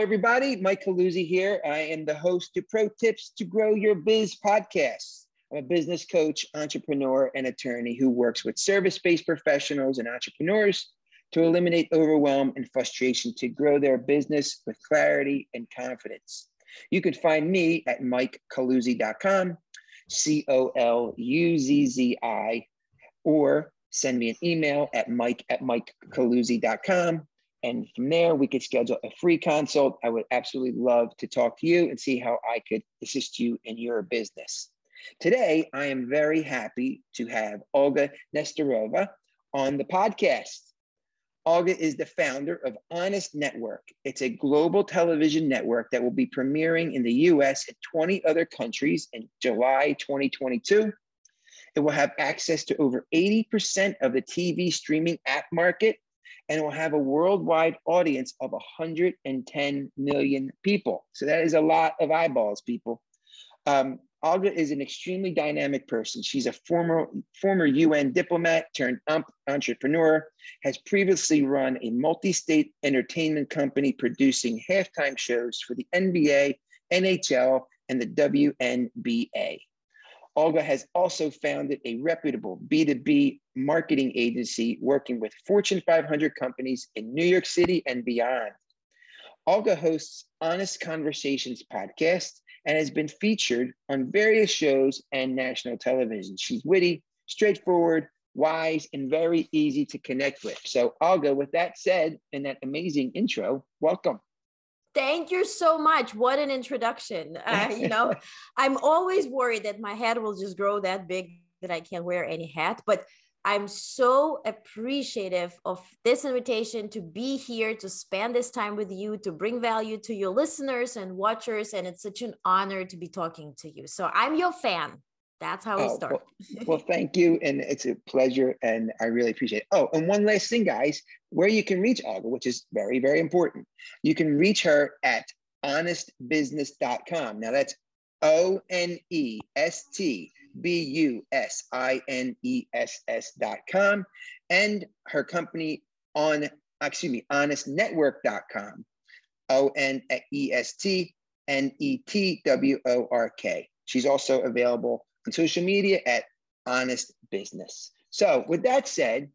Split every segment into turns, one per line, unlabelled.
everybody. Mike Coluzzi here. I am the host of Pro Tips to Grow Your Biz podcast. I'm a business coach, entrepreneur, and attorney who works with service based professionals and entrepreneurs to eliminate overwhelm and frustration to grow their business with clarity and confidence. You can find me at mikecoluzzi.com, C O L U Z Z I, or send me an email at mike at mikecoluzzi.com. And from there, we could schedule a free consult. I would absolutely love to talk to you and see how I could assist you in your business. Today, I am very happy to have Olga Nesterova on the podcast. Olga is the founder of Onest Network. It's a global television network that will be premiering in the US and 20 other countries in July 2022. It will have access to over 80% of the TV streaming app market and it will have a worldwide audience of 110 million people. So that is a lot of eyeballs, people. Um, is an extremely dynamic person. She's a former former UN diplomat turned entrepreneur, has previously run a multi-state entertainment company producing halftime shows for the NBA, NHL, and the WNBA. Olga has also founded a reputable B2B marketing agency working with Fortune 500 companies in New York City and beyond. Olga hosts Honest Conversations podcast and has been featured on various shows and national television. She's witty, straightforward, wise, and very easy to connect with. So, Olga, with that said, and that amazing intro, welcome.
Thank you so much. What an introduction. Uh, you know, I'm always worried that my head will just grow that big that I can't wear any hat, but I'm so appreciative of this invitation to be here, to spend this time with you, to bring value to your listeners and watchers. And it's such an honor to be talking to you. So I'm your fan. That's how we oh, start.
Well, well, thank you. And it's a pleasure. And I really appreciate it. Oh, and one last thing, guys, where you can reach Olga, which is very, very important. You can reach her at onestbusiness.com. Now that's O N E S T B U S I N E S S dot com, and her company on, excuse me, onestnetwork.com. O N E S T N E T W O R K. She's also available on social media at Onest Business. So, with that said,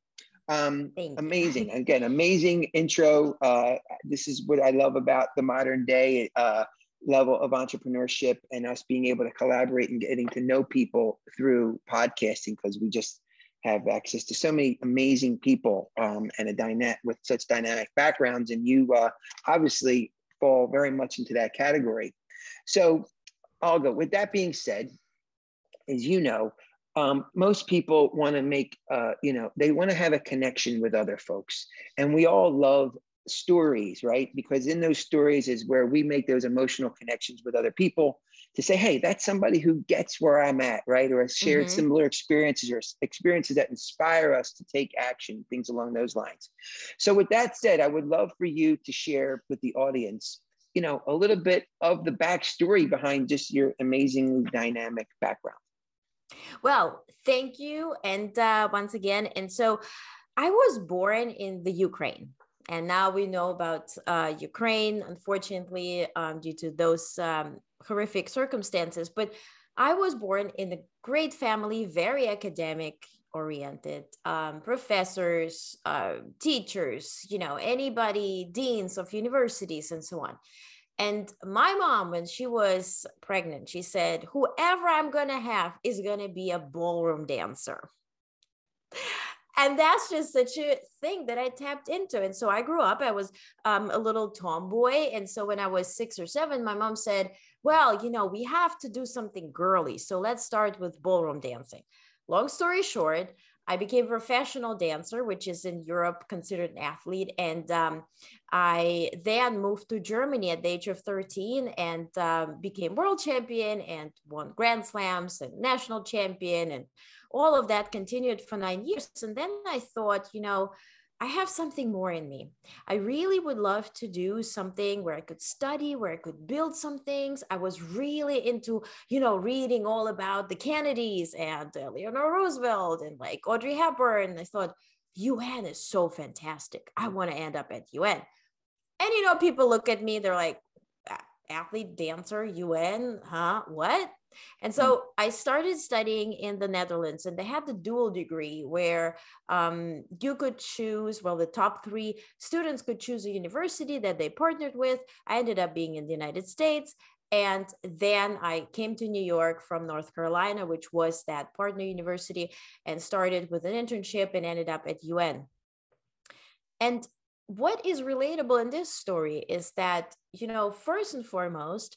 um, amazing. Again, amazing intro. Uh, this is what I love about the modern day. Uh, level of entrepreneurship and us being able to collaborate and getting to know people through podcasting because we just have access to so many amazing people um, and a dynamic with such dynamic backgrounds and you uh, obviously fall very much into that category so olga with that being said as you know um, most people want to make uh, you know they want to have a connection with other folks and we all love stories, right? Because in those stories is where we make those emotional connections with other people to say, hey, that's somebody who gets where I'm at, right? Or has shared mm-hmm. similar experiences or experiences that inspire us to take action, things along those lines. So, with that said, I would love for you to share with the audience, you know, a little bit of the backstory behind just your amazingly dynamic background.
Well, thank you. And uh, once again, and so I was born in the Ukraine and now we know about uh, Ukraine, unfortunately, um, due to those um, horrific circumstances. But I was born in a great family, very academic oriented, um, professors, uh, teachers, you know, anybody, deans of universities, and so on. And my mom, when she was pregnant, she said, Whoever I'm going to have is going to be a ballroom dancer and that's just such a thing that I tapped into. And so I grew up, I was um, a little tomboy. And so when I was six or seven, my mom said, Well, you know, we have to do something girly. So let's start with ballroom dancing. Long story short, I became a professional dancer, which is in Europe considered an athlete. And um, I then moved to Germany at the age of 13 and um, became world champion and won Grand Slams and national champion and all of that continued for nine years. And then I thought, you know, I have something more in me. I really would love to do something where I could study, where I could build some things. I was really into, you know, reading all about the Kennedys and uh, Eleanor Roosevelt and like Audrey Hepburn. I thought, UN is so fantastic. I want to end up at UN. And you know, people look at me, they're like, athlete, dancer, UN, huh? What? And hmm. so I started studying in the Netherlands, and they had the dual degree where um, you could choose, well, the top three students could choose a university that they partnered with. I ended up being in the United States. And then I came to New York from North Carolina, which was that partner university, and started with an internship and ended up at UN. And what is relatable in this story is that, you know, first and foremost,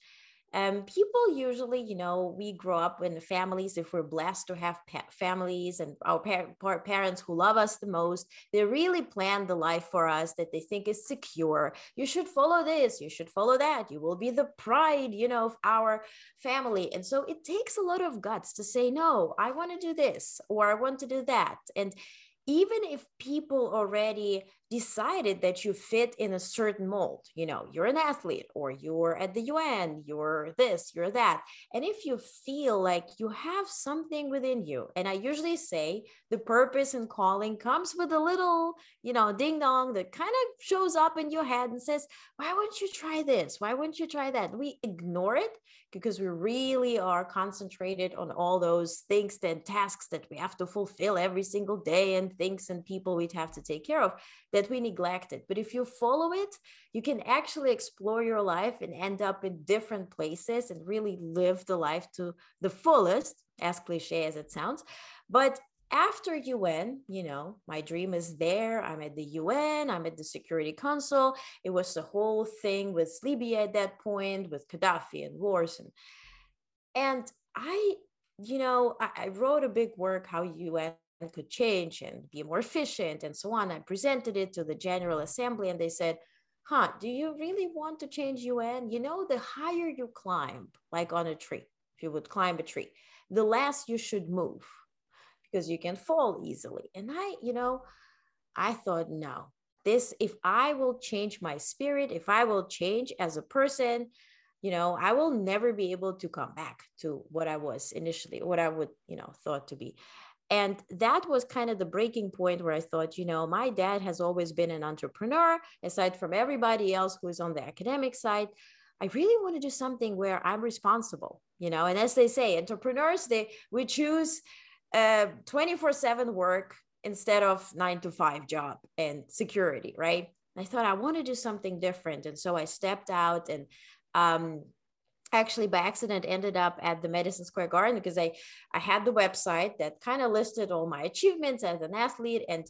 um, people usually, you know, we grow up in families, if we're blessed to have pa- families and our par- parents who love us the most, they really plan the life for us that they think is secure. You should follow this, you should follow that. You will be the pride, you know, of our family. And so it takes a lot of guts to say, no, I want to do this or I want to do that. And even if people already decided that you fit in a certain mold you know you're an athlete or you're at the UN you're this you're that. And if you feel like you have something within you and i usually say the purpose and calling comes with a little you know ding dong that kind of shows up in your head and says why wouldn't you try this? Why wouldn't you try that? We ignore it because we really are concentrated on all those things and tasks that we have to fulfill every single day and things and people we'd have to take care of that we neglected. But if you follow it, you can actually explore your life and end up in different places and really live the life to the fullest, as cliche as it sounds. But after UN, you know, my dream is there. I'm at the UN, I'm at the Security Council. It was the whole thing with Libya at that point, with Gaddafi and wars. And, and I, you know, I, I wrote a big work how UN could change and be more efficient and so on. I presented it to the General Assembly and they said, huh, do you really want to change UN? You know, the higher you climb, like on a tree, if you would climb a tree, the less you should move because you can fall easily. And I, you know, I thought, no, this, if I will change my spirit, if I will change as a person, you know, I will never be able to come back to what I was initially, what I would, you know, thought to be. And that was kind of the breaking point where I thought, you know, my dad has always been an entrepreneur, aside from everybody else who's on the academic side. I really want to do something where I'm responsible, you know. And as they say, entrepreneurs, they we choose uh 24-7 work instead of nine to five job and security, right? I thought I want to do something different. And so I stepped out and um, actually by accident ended up at the Madison Square Garden because I I had the website that kind of listed all my achievements as an athlete and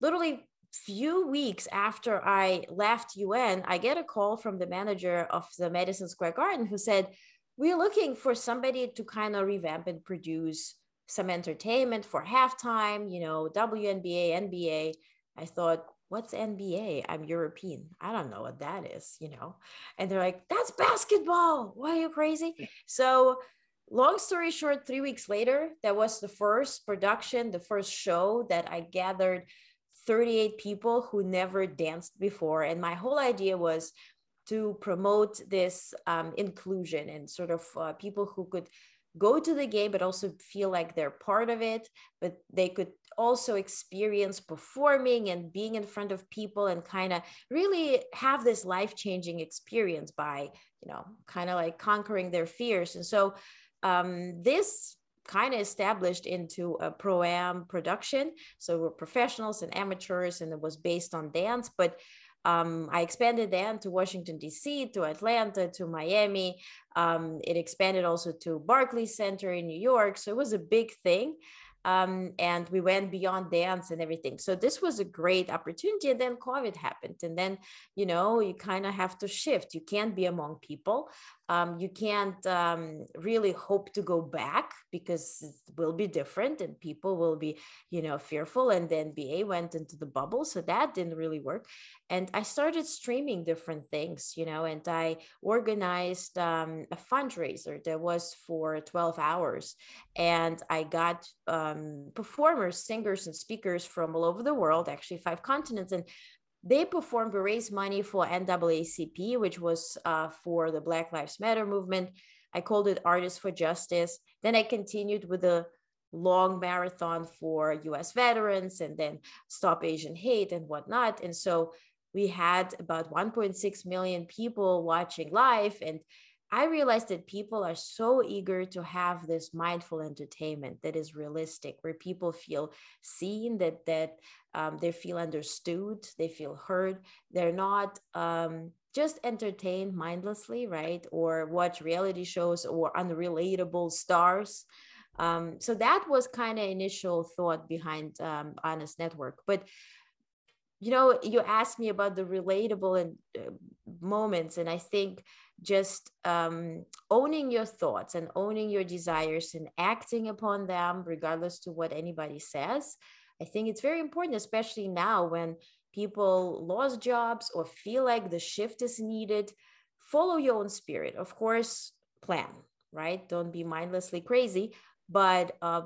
literally few weeks after I left UN I get a call from the manager of the Madison Square Garden who said we're looking for somebody to kind of revamp and produce some entertainment for halftime you know WNBA NBA I thought what's NBA? I'm European. I don't know what that is, you know? And they're like, that's basketball. Why are you crazy? So, long story short, three weeks later, that was the first production, the first show that I gathered 38 people who never danced before. And my whole idea was to promote this um, inclusion and sort of uh, people who could go to the game but also feel like they're part of it but they could also experience performing and being in front of people and kind of really have this life-changing experience by you know kind of like conquering their fears. And so um, this kind of established into a pro am production. So we're professionals and amateurs and it was based on dance but um, I expanded then to Washington, D.C., to Atlanta, to Miami. Um, it expanded also to Barclays Center in New York. So it was a big thing um, and we went beyond dance and everything. So this was a great opportunity. And then COVID happened, and then you know you kind of have to shift. You can't be among people. Um, you can't um, really hope to go back because it will be different, and people will be you know fearful. And then BA went into the bubble, so that didn't really work. And I started streaming different things, you know, and I organized um, a fundraiser that was for 12 hours, and I got um, performers, singers, and speakers from all over the world, actually five continents, and they performed. to raise money for NAACP, which was uh, for the Black Lives Matter movement. I called it Artists for Justice. Then I continued with a long marathon for US veterans and then Stop Asian Hate and whatnot. And so we had about 1.6 million people watching live and I realized that people are so eager to have this mindful entertainment that is realistic, where people feel seen, that that um, they feel understood, they feel heard. They're not um, just entertained mindlessly, right? Or watch reality shows or unrelatable stars. Um, so that was kind of initial thought behind um, Onest Network, but you know, you asked me about the relatable and uh, moments, and I think just um, owning your thoughts and owning your desires and acting upon them regardless to what anybody says i think it's very important especially now when people lost jobs or feel like the shift is needed follow your own spirit. Of course plan right? Don't be mindlessly crazy but uh,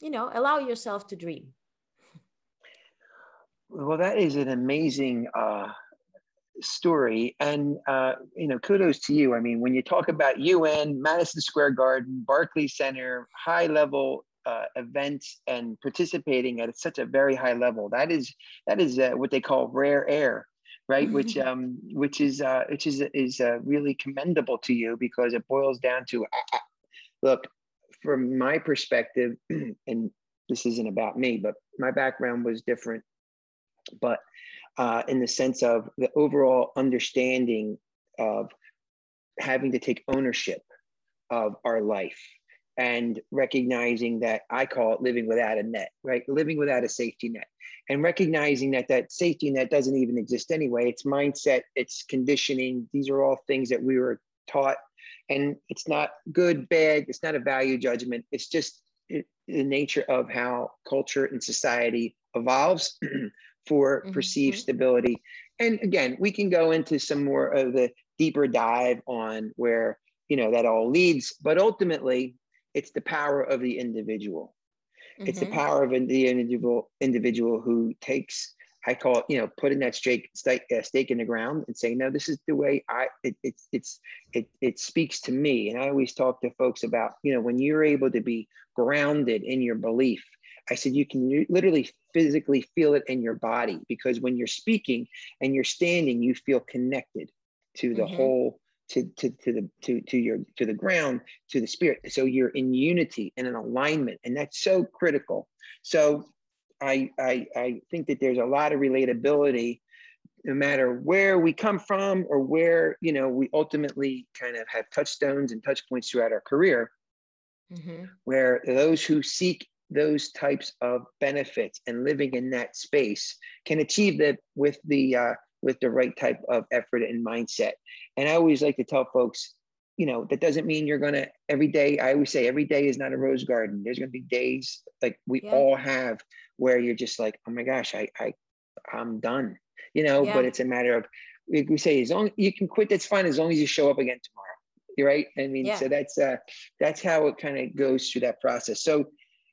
you know allow yourself to dream.
Well that is an amazing uh story. And, uh, you know, kudos to you. I mean, when you talk about UN, Madison Square Garden, Barclays Center, high level uh, events and participating at such a very high level, that is, that is uh, what they call rare air. Right, which um, which is uh, which is is uh, really commendable to you because it boils down to, look, from my perspective, and this isn't about me, but my background was different. But uh, in the sense of the overall understanding of having to take ownership of our life and recognizing that I call it living without a net, right? Living without a safety net and recognizing that that safety net doesn't even exist anyway. It's mindset, it's conditioning. These are all things that we were taught and it's not good, bad. It's not a value judgment. It's just the nature of how culture and society evolves for mm-hmm. perceived stability. And again, we can go into some more of the deeper dive on where you know that all leads, but ultimately, it's the power of the individual. Mm-hmm. It's the mm-hmm. power of the individual individual who takes I call it, you know, putting that stake, stake, uh, stake in the ground and saying, no, this is the way I, it, it, it's, it, it speaks to me. And I always talk to folks about, you know, when you're able to be grounded in your belief I said, you can literally physically feel it in your body because when you're speaking and you're standing, you feel connected to the mm-hmm. whole, to, to, to the to, to your to the ground, to the spirit. So you're in unity and in alignment. And that's so critical. So I, I I think that there's a lot of relatability no matter where we come from or where you know we ultimately kind of have touchstones and touch points throughout our career mm-hmm. where those who seek those types of benefits and living in that space can achieve that with the uh, with the right type of effort and mindset. And I always like to tell folks, you know, that doesn't mean you're gonna every day. I always say every day is not a rose garden. There's gonna be days like we yeah. all have where you're just like, oh my gosh, I I I'm done. You know, yeah. but it's a matter of we say as long you can quit, that's fine as long as you show up again tomorrow. You're right. I mean, yeah. so that's uh that's how it kind of goes through that process. So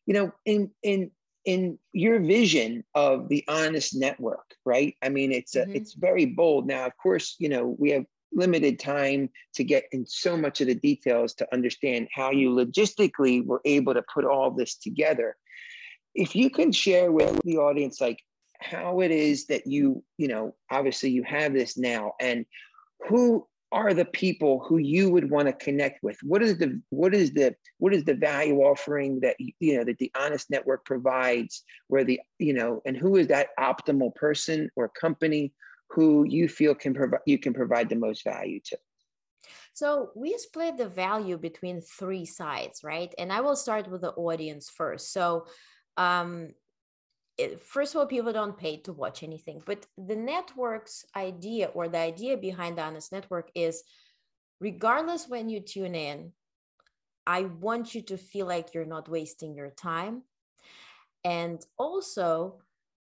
you know, in in in your vision of the Onest Network, right? I mean, it's a, mm-hmm. it's very bold. Now, of course, you know, we have limited time to get in so much of the details to understand how you logistically were able to put all this together. If you can share with the audience, like how it is that you, you know, obviously you have this now and who are the people who you would want to connect with? What is the what is the what is the value offering that you know that the Onest Network provides where the you know and who is that optimal person or company who you feel can provide you can provide the most value to?
So we split the value between three sides right? And i will start with the audience first. So um, it, first of all, people don't pay to watch anything, but the network's idea or the idea behind the Onest Network is regardless when you tune in, I want you to feel like you're not wasting your time. And also,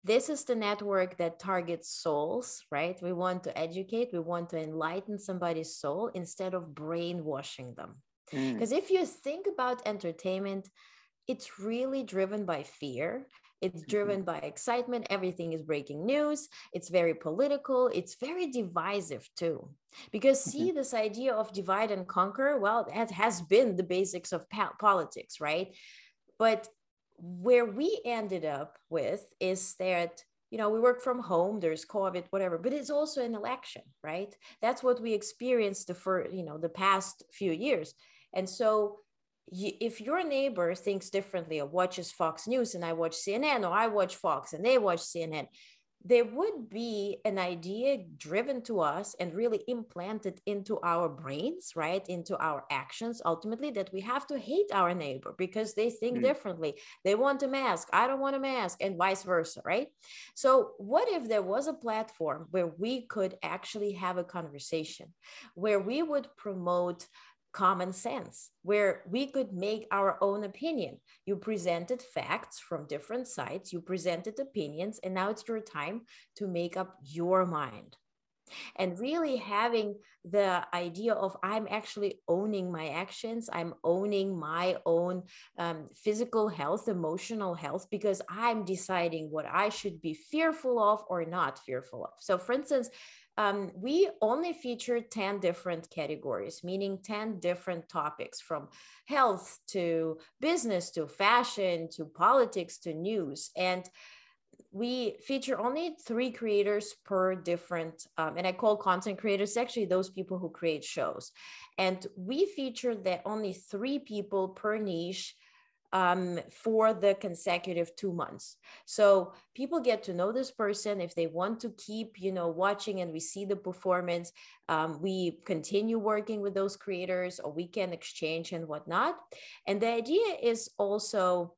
this is the network that targets souls, right? We want to educate, we want to enlighten somebody's soul instead of brainwashing them. Because mm. if you think about entertainment, it's really driven by fear it's mm-hmm. driven by excitement. Everything is breaking news. It's very political. It's very divisive too. Because see, mm-hmm. this idea of divide and conquer, well, that has been the basics of politics, right? But where we ended up with is that you know we work from home there's covid whatever but it's also an election right that's what we experienced the for you know the past few years and so if your neighbor thinks differently or watches fox news and i watch cnn or i watch fox and they watch cnn there would be an idea driven to us and really implanted into our brains, right? Into our actions, ultimately, that we have to hate our neighbor because they think mm. differently. They want a mask. I don't want a mask, and vice versa, right? So, what if there was a platform where we could actually have a conversation, where we would promote common sense, where we could make our own opinion. You presented facts from different sides, you presented opinions, and now it's your time to make up your mind. And really having the idea of I'm actually owning my actions, I'm owning my own um, physical health, emotional health, because I'm deciding what I should be fearful of or not fearful of. So, for instance, um, we only featured 10 different categories, meaning 10 different topics from health to business to fashion to politics to news. And we feature only three creators per different, um, and I call content creators actually those people who create shows. And we feature that only three people per niche um, for the consecutive two months. So people get to know this person. If they want to keep, you know, watching and we see the performance, um, we continue working with those creators or we can exchange and whatnot. And the idea is also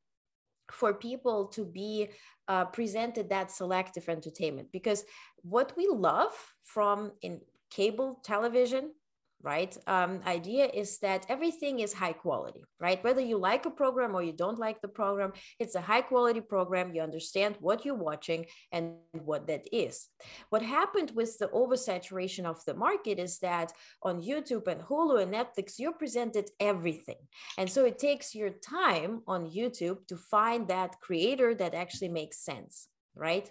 for people to be uh, presented that selective entertainment because what we love from in cable television right? Um, idea is that everything is high quality right? Whether you like a program or you don't like the program it's a high quality program. You understand what you're watching and what that is. What happened with the oversaturation of the market is that on youtube and hulu and netflix you're presented everything. And so it takes your time on youtube to find that creator that actually makes sense right?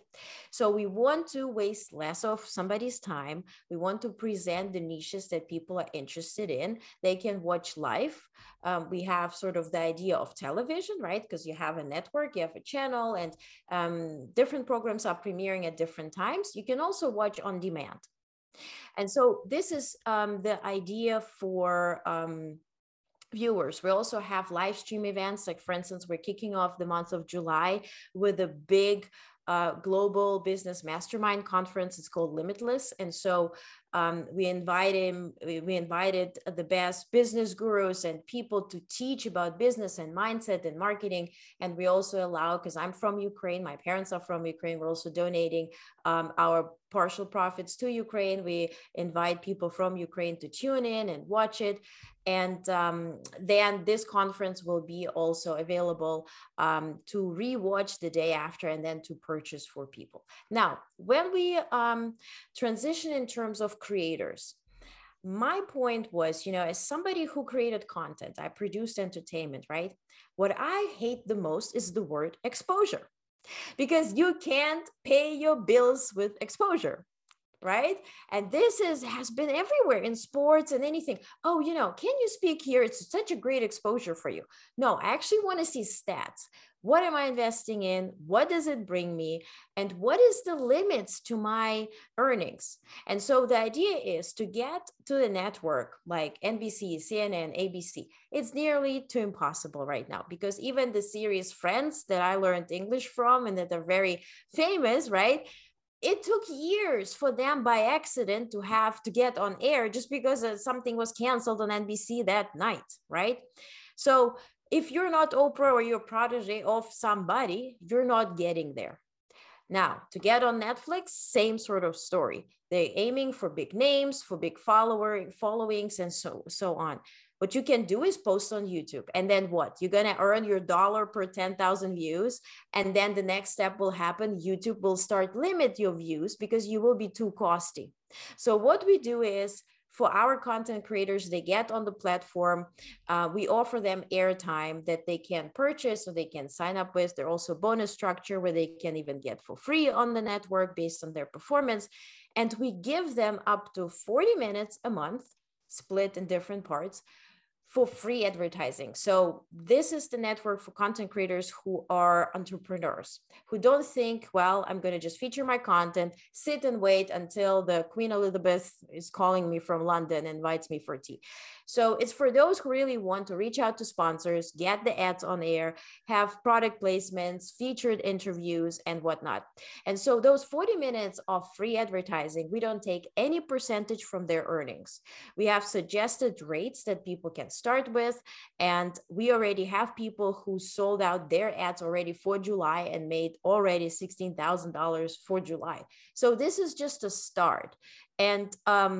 So we want to waste less of somebody's time. We want to present the niches that people are interested in. They can watch live. Um, we have sort of the idea of television, right? Because you have a network, you have a channel, and um, different programs are premiering at different times. You can also watch on demand. And so this is um, the idea for um, viewers. We also have live stream events. Like, for instance, we're kicking off the month of July with a big uh, global business mastermind conference. It's called Limitless. And so um, we invited we invited the best business gurus and people to teach about business and mindset and marketing. And we also allow, because I'm from Ukraine, my parents are from Ukraine. We're also donating um, our partial profits to Ukraine. We invite people from Ukraine to tune in and watch it. And um, then this conference will be also available um, to rewatch the day after and then to purchase for people. Now, when we um, transition in terms of creators, my point was, you know, as somebody who created content, I produced entertainment, right? What I hate the most is the word exposure because you can't pay your bills with exposure right? And this is has been everywhere in sports and anything. Oh you know can you speak here? It's such a great exposure for you. No i actually want to see stats. What am i investing in? What does it bring me? And what is the limits to my earnings? And so the idea is to get to the network like nbc cnn abc it's nearly too impossible right now because even the series friends that i learned english from and that are very famous right it took years for them by accident to have to get on air just because uh, something was canceled on NBC that night, right? So if you're not Oprah or you're protege of somebody, you're not getting there. Now, to get on Netflix, same sort of story. They're aiming for big names, for big follower followings, and so so on. What you can do is post on YouTube. And then what? You're going to earn your dollar per 10,000 views. And then the next step will happen. YouTube will start limit your views because you will be too costly. So what we do is for our content creators, they get on the platform. Uh, we offer them airtime that they can purchase or they can sign up with. There's also bonus structure where they can even get for free on the network based on their performance. And we give them up to 40 minutes a month, split in different parts, for free advertising. So this is the network for content creators who are entrepreneurs, who don't think, well, I'm going to just feature my content, sit and wait until the Queen Elizabeth is calling me from London, and invites me for tea. So it's for those who really want to reach out to sponsors, get the ads on air, have product placements, featured interviews, and whatnot. And so those 40 minutes of free advertising, we don't take any percentage from their earnings. We have suggested rates that people can start with. And we already have people who sold out their ads already for July and made already $16,000 for July. So this is just a start. And, um,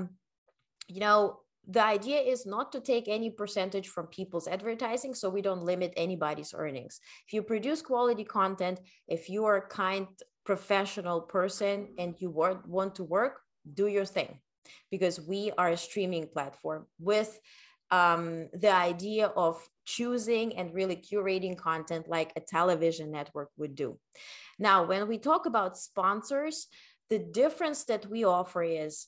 you know, the idea is not to take any percentage from people's advertising so we don't limit anybody's earnings if you produce quality content if you are a kind professional person and you want to work do your thing because we are a streaming platform with um, the idea of choosing and really curating content like a television network would do now when we talk about sponsors the difference that we offer is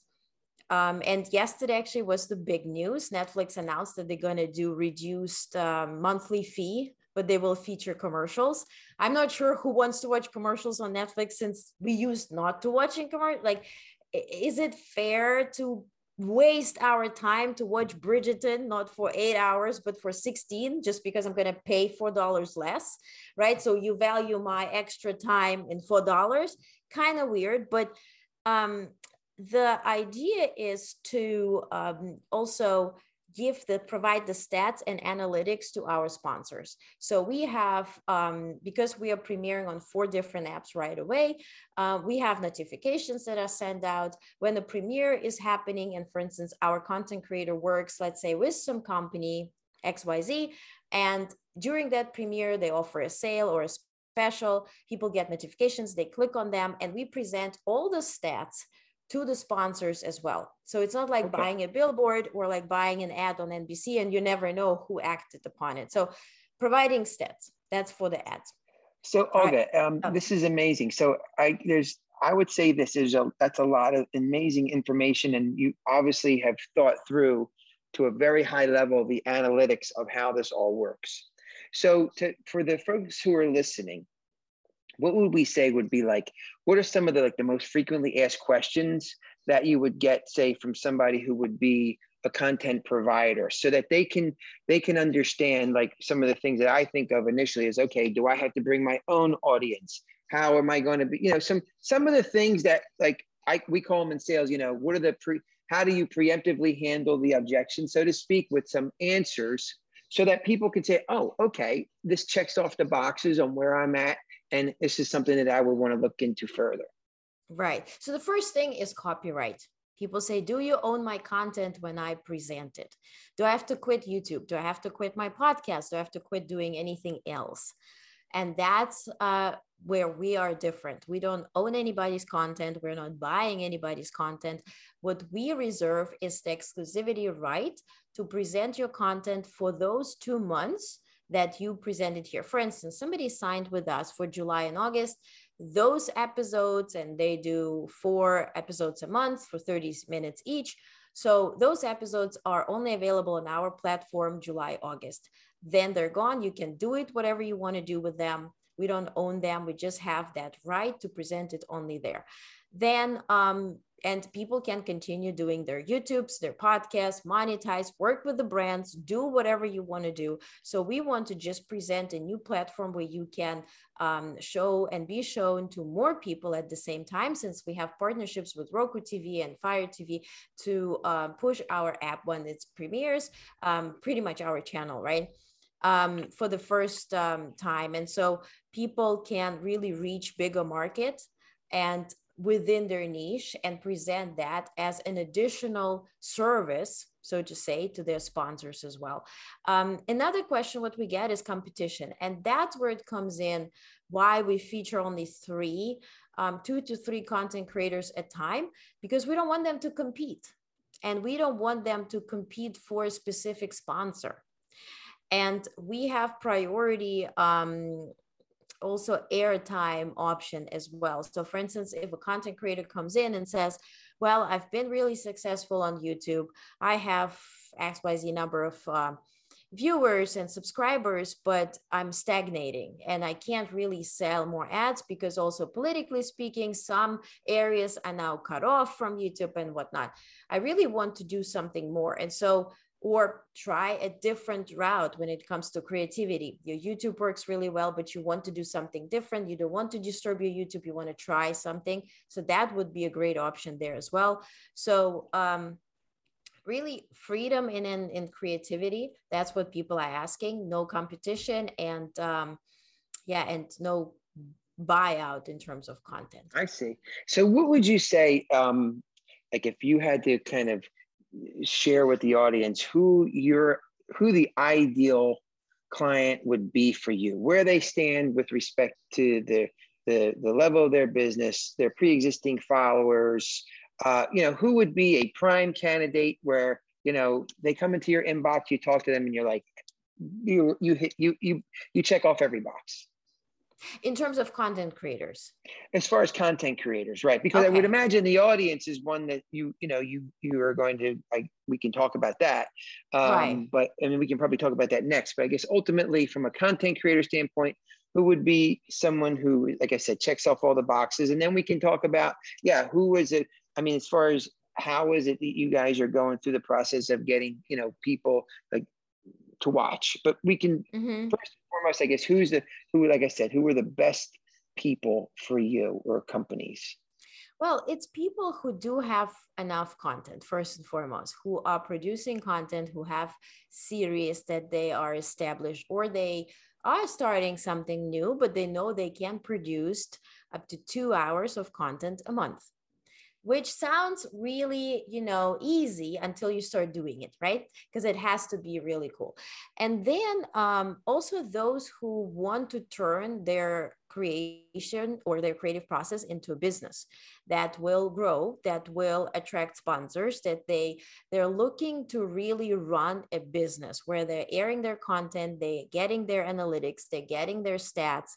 um, and yesterday actually was the big news. Netflix announced that they're going to do reduced um, monthly fee, but they will feature commercials. I'm not sure who wants to watch commercials on Netflix since we used not to watching commercial. Like, is it fair to waste our time to watch Bridgerton not for eight hours but for 16 just because I'm going to pay four dollars less, right? So you value my extra time in four dollars. Kind of weird, but um, the idea is to um, also give the provide the stats and analytics to our sponsors. So we have um, because we are premiering on four different apps right away uh, we have notifications that are sent out. When the premiere is happening and for instance our content creator works let's say with some company xyz and during that premiere they offer a sale or a special people get notifications they click on them and we present all the stats to the sponsors as well. So it's not like okay. buying a billboard or like buying an ad on NBC and you never know who acted upon it. So providing stats, that's for the ads.
So Olga, right. um, this is amazing. So I there's I would say this is a that's a lot of amazing information, and you obviously have thought through to a very high level the analytics of how this all works. So to for the folks who are listening, what would we say would be like what are some of the like the most frequently asked questions that you would get say from somebody who would be a content provider so that they can they can understand like some of the things that i think of initially is okay do i have to bring my own audience? How am i going to be you know some some of the things that like i we call them in sales you know what are the pre how do you preemptively handle the objection so to speak with some answers so that people can say oh okay this checks off the boxes on where i'm at and this is something that I would want to look into further.
Right. So the first thing is copyright. People say, Do you own my content when I present it? Do I have to quit YouTube? Do I have to quit my podcast? Do I have to quit doing anything else? And that's uh, where we are different. We don't own anybody's content. We're not buying anybody's content. What we reserve is the exclusivity right to present your content for those two months that you presented here. For instance, somebody signed with us for July and August. Those episodes, and they do four episodes a month for 30 minutes each. So those episodes are only available on our platform July, August. Then they're gone. You can do it whatever you want to do with them. We don't own them. We just have that right to present it only there. Then um, and people can continue doing their YouTubes, their podcasts, monetize, work with the brands, do whatever you want to do. So we want to just present a new platform where you can um, show and be shown to more people at the same time, since we have partnerships with Roku TV and Fire TV to uh, push our app when it premieres, um, pretty much our channel, right? Um, for the first um, time. And so people can really reach bigger market and within their niche and present that as an additional service so to say to their sponsors as well. Um, another question what we get is competition and that's where it comes in why we feature only three um, two to three content creators at time because we don't want them to compete and we don't want them to compete for a specific sponsor. And we have priority um, also airtime option as well. So for instance, if a content creator comes in and says, well, I've been really successful on YouTube. I have XYZ number of uh, viewers and subscribers, but I'm stagnating and I can't really sell more ads because also politically speaking, some areas are now cut off from YouTube and whatnot. I really want to do something more. And so or try a different route when it comes to creativity. Your YouTube works really well, but you want to do something different. You don't want to disturb your YouTube. You want to try something. So that would be a great option there as well. So um, really freedom in, in, in creativity. That's what people are asking. No competition and um, yeah, and no buyout in terms of content.
I see. So what would you say, um, like if you had to kind of share with the audience who your who the ideal client would be for you, where they stand with respect to the the, the level of their business, their pre-existing followers, uh, you know, who would be a prime candidate where, you know, they come into your inbox, you talk to them and you're like, you you hit you you you check off every box
in terms of content creators
as far as content creators right because okay. i would imagine the audience is one that you you know you you are going to like we can talk about that um, right. but i mean we can probably talk about that next but i guess ultimately from a content creator standpoint who would be someone who like i said checks off all the boxes and then we can talk about yeah who is it i mean as far as how is it that you guys are going through the process of getting you know people like to watch but we can mm-hmm. first foremost, I guess, who's the who, like I said, who are the best people for you or companies?
Well, it's people who do have enough content, first and foremost, who are producing content, who have series that they are established, or they are starting something new, but they know they can produce up to two hours of content a month which sounds really you know easy until you start doing it right? Because it has to be really cool. And then um, also those who want to turn their creation or their creative process into a business that will grow that will attract sponsors that they they're looking to really run a business where they're airing their content they're getting their analytics they're getting their stats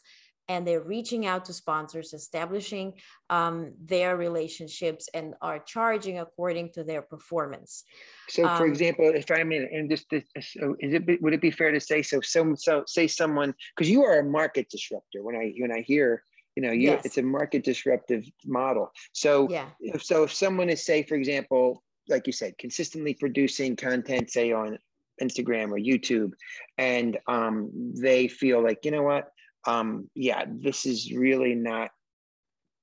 and they're reaching out to sponsors, establishing um, their relationships, and are charging according to their performance.
So, for um, example, if I mean, and just so is it would it be fair to say so? Some so say someone because you are a market disruptor. When I when I hear you know you yes. it's a market disruptive model. So yeah. If, so if someone is say for example, like you said, consistently producing content, say on Instagram or YouTube, and um, they feel like you know what um, yeah, this is really not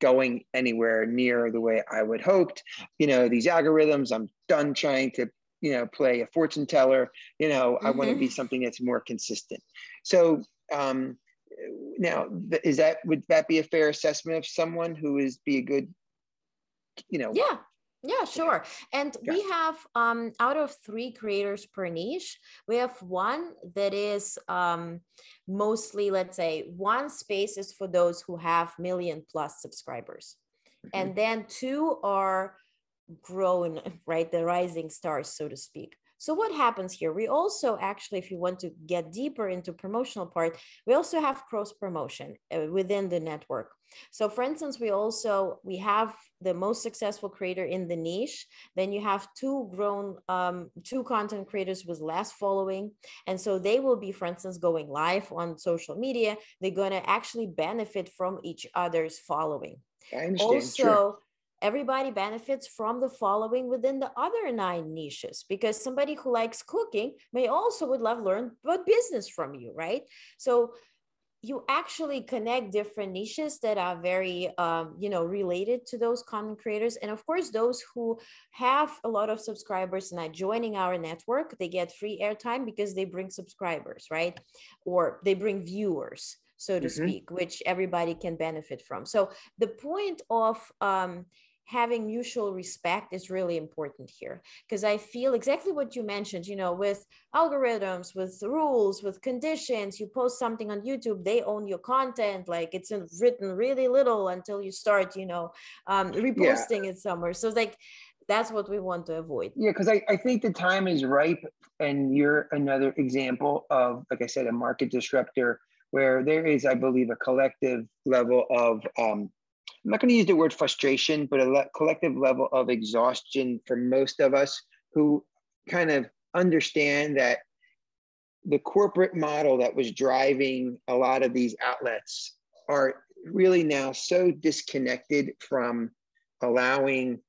going anywhere near the way I would hoped. You know, these algorithms, I'm done trying to, you know, play a fortune teller. You know, mm-hmm. I want to be something that's more consistent. So um, now, is that would that be a fair assessment of someone who is be a good, you know?
Yeah, yeah, sure. And yeah. we have um, out of three creators per niche, we have one that is um, mostly, let's say, one space is for those who have million plus subscribers. Mm-hmm. And then two are grown, right? The rising stars, so to speak. So what happens here? We also actually, if you want to get deeper into promotional part, we also have cross promotion uh, within the network. So for instance, we also, we have the most successful creator in the niche. Then you have two grown, um, two content creators with less following. And so they will be, for instance, going live on social media. They're going to actually benefit from each other's following. Also, sure everybody benefits from the following within the other nine niches because somebody who likes cooking may also would love learn about business from you right so you actually connect different niches that are very um, you know related to those content creators. And of course those who have a lot of subscribers and are joining our network they get free airtime because they bring subscribers right? Or they bring viewers so to mm-hmm. speak which everybody can benefit from. So the point of um, having mutual respect is really important here. Because i feel exactly what you mentioned you know with algorithms with rules with conditions. You post something on youtube they own your content. Like it's written really little until you start you know um, reposting yeah. it somewhere. So like that's what we want to avoid.
Yeah because I, I think the time is ripe and you're another example of like i said a market disruptor where there is i believe a collective level of um, I'm not going to use the word frustration, but a le- collective level of exhaustion for most of us who kind of understand that the corporate model that was driving a lot of these outlets are really now so disconnected from allowing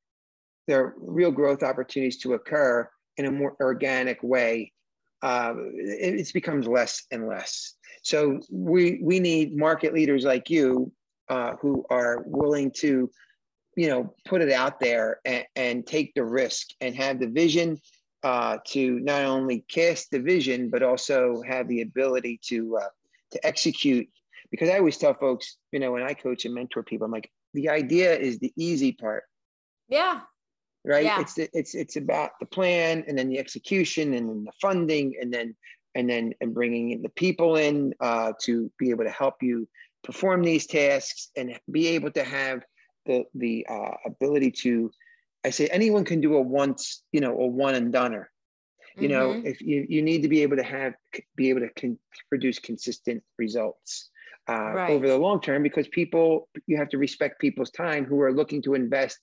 their real growth opportunities to occur in a more organic way uh, it, it, becomes less and less. So we we need market leaders like you uh, who are willing to you know put it out there and, and take the risk and have the vision uh, to not only cast the vision but also have the ability to uh, to execute. Because i always tell folks you know when i coach and mentor people i'm like the idea is the easy part.
Yeah.
Right? Yeah. it's the, it's it's about the plan and then the execution and then the funding and then and then and bringing in the people in uh, to be able to help you perform these tasks and be able to have the the uh, ability to i say anyone can do a once you know a one and doneer you know mm-hmm. if you, you need to be able to have be able to con- produce consistent results uh, right. over the long term because people you have to respect people's time who are looking to invest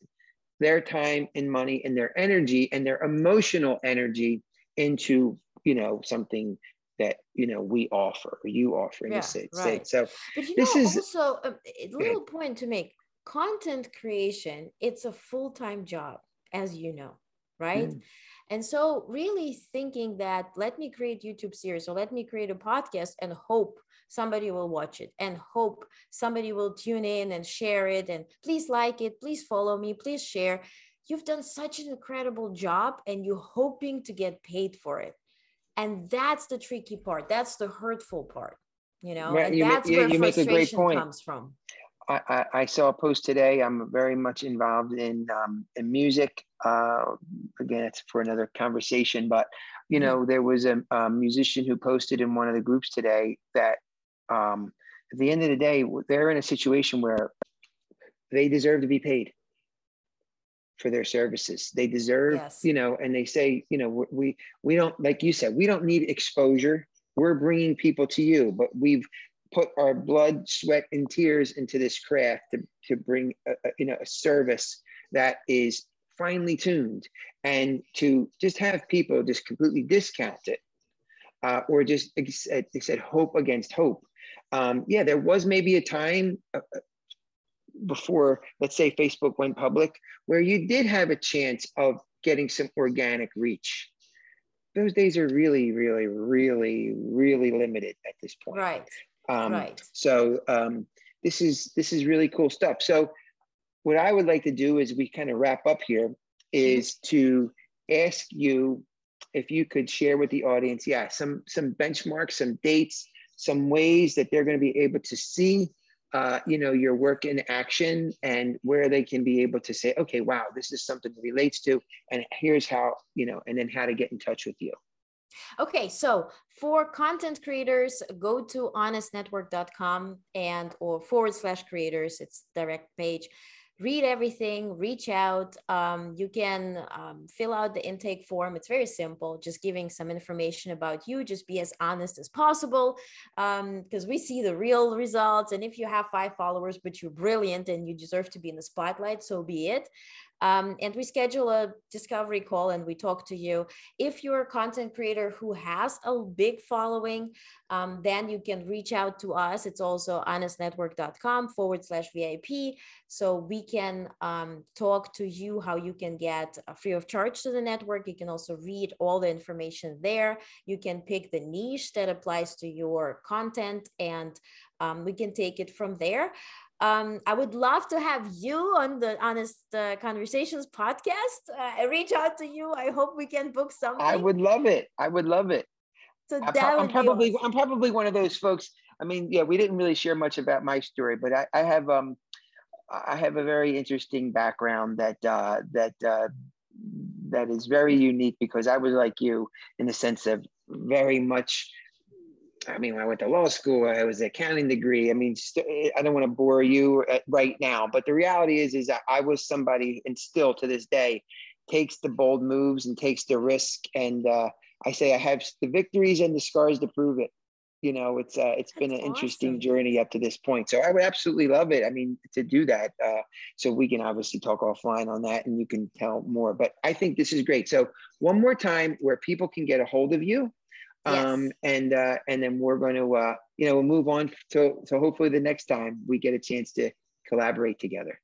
their time and money and their energy and their emotional energy into you know something that you know we offer or you offer in yeah, the States. Right. So
but you this know, is also a, a little point to make. Content creation, it's a full-time job, as you know, right? Mm. And so really thinking that let me create YouTube series or let me create a podcast and hope somebody will watch it and hope somebody will tune in and share it and please like it, please follow me, please share. You've done such an incredible job and you're hoping to get paid for it. And that's the tricky part. That's the hurtful part, you know, and you that's where you frustration comes from.
I, I, saw a post today. I'm very much involved in um, in music. Uh, again, it's for another conversation. But you mm-hmm. know, there was a, a, musician who posted in one of the groups today that um, at the end of the day, they're in a situation where they deserve to be paid for their services. They deserve, yes. you know, and they say, you know, we we don't like you said, we don't need exposure. We're bringing people to you, but we've put our blood, sweat, and tears into this craft to, to bring, a, a, you know, a service that is finely tuned, and to just have people just completely discount it, uh, or just they said hope against hope. Um, yeah, there was maybe a time uh, before, let's say, Facebook went public, where you did have a chance of getting some organic reach. Those days are really, really, really, really limited at this point.
Right.
Um, right. So um, this is this is really cool stuff. So what I would like to do is we kind of wrap up here is to ask you if you could share with the audience, yeah, some some benchmarks, some dates, some ways that they're going to be able to see uh, you know your work in action and where they can be able to say okay wow this is something that relates to and here's how you know and then how to get in touch with you.
Okay so for content creators go to onestnetwork.com and or forward slash creators it's direct page read everything, reach out. Um, you can um, fill out the intake form. It's very simple, just giving some information about you. Just be as honest as possible because um, we see the real results. And if you have five followers, but you're brilliant and you deserve to be in the spotlight, so be it. Um, and we schedule a discovery call and we talk to you. If you're a content creator who has a big following, um, then you can reach out to us. It's also onestnetwork.com forward slash VIP. So we can um, talk to you how you can get free of charge to the network. You can also read all the information there. You can pick the niche that applies to your content and um, we can take it from there. Um, I would love to have you on the Onest uh, Conversations podcast. Uh, I reach out to you. I hope we can book something.
I would love it. I would love it. So I, am probably awesome. I'm probably one of those folks. I mean, yeah, we didn't really share much about my story, but I, I have um I have a very interesting background that uh, that uh, that is very unique because I was like you in the sense of very much I mean, when I went to law school, I was an accounting degree. I mean, st- I don't want to bore you uh, right now, but the reality is, is that I was somebody, and still to this day, takes the bold moves and takes the risk. And uh, I say I have the victories and the scars to prove it. You know, it's uh, it's That's been an awesome. interesting journey up to this point. So I would absolutely love it. I mean, to do that. Uh, so we can obviously talk offline on that, and you can tell more. But I think this is great. So one more time, where people can get a hold of you Um, yes. and uh, and then we're going to uh, you know we'll move on to so hopefully the next time we get a chance to collaborate together.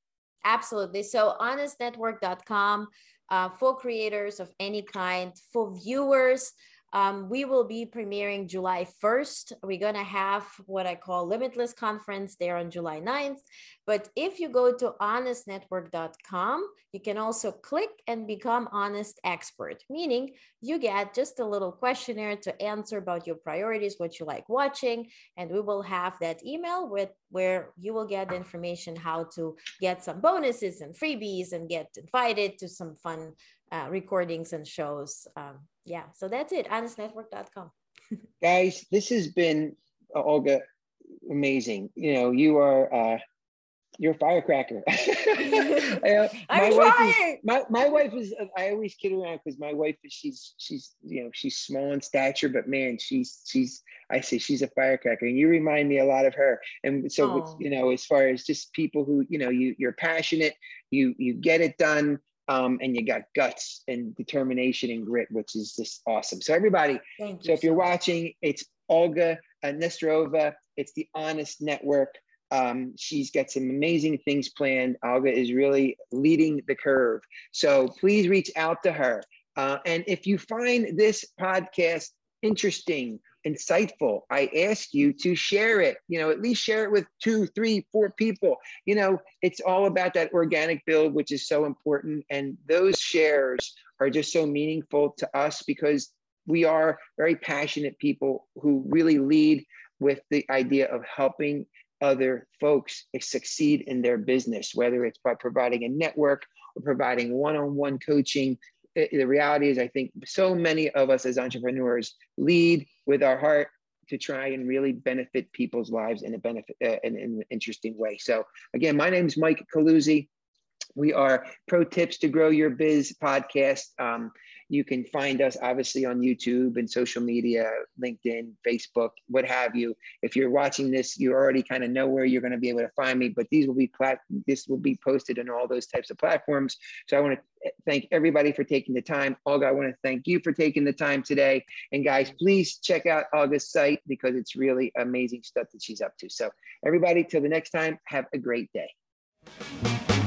Absolutely. So onestnetwork.com uh, for creators of any kind, for viewers um, we will be premiering July 1st. We're going to have what I call Limitless Conference there on July 9th. But if you go to onestnetwork.com, you can also click and become Onest Expert, meaning you get just a little questionnaire to answer about your priorities, what you like watching. And we will have that email with where you will get the information how to get some bonuses and freebies and get invited to some fun uh, recordings and shows. Um, yeah, so that's it. Onestnetwork.com.
Guys, this has been uh, Olga amazing. You know, you are uh, you're a firecracker.
uh, I'm wife.
Is, my, my wife is. I always kid around because my wife is. She's she's you know she's small in stature, but man, she's she's. I say she's a firecracker, and you remind me a lot of her. And so you know, as far as just people who you know, you you're passionate, you you get it done um, and you got guts and determination and grit, which is just awesome. So everybody, Thank so if you're watching, it's Olga Nesterova. It's the Onest Network. Um, she's got some amazing things planned. Olga is really leading the curve. So please reach out to her. Uh, and if you find this podcast interesting, insightful, I ask you to share it. You know, at least share it with two, three, four people. You know, it's all about that organic build, which is so important. And those shares are just so meaningful to us because we are very passionate people who really lead with the idea of helping other folks succeed in their business, whether it's by providing a network or providing one on one coaching the reality is, I think so many of us as entrepreneurs lead with our heart to try and really benefit people's lives in a benefit uh, in, in, an interesting way. So again, my name is Mike Coluzzi. We are Pro Tips to Grow Your Biz podcast. Um, you can find us obviously on YouTube and social media, LinkedIn, Facebook, what have you. If you're watching this, you already kind of know where you're going to be able to find me. But these will be plat- this will be posted on all those types of platforms. So I want to eh, thank everybody for taking the time. Olga, I want to thank you for taking the time today. And guys, please check out Olga's site because it's really amazing stuff that she's up to. So everybody, till the next time, have a great day.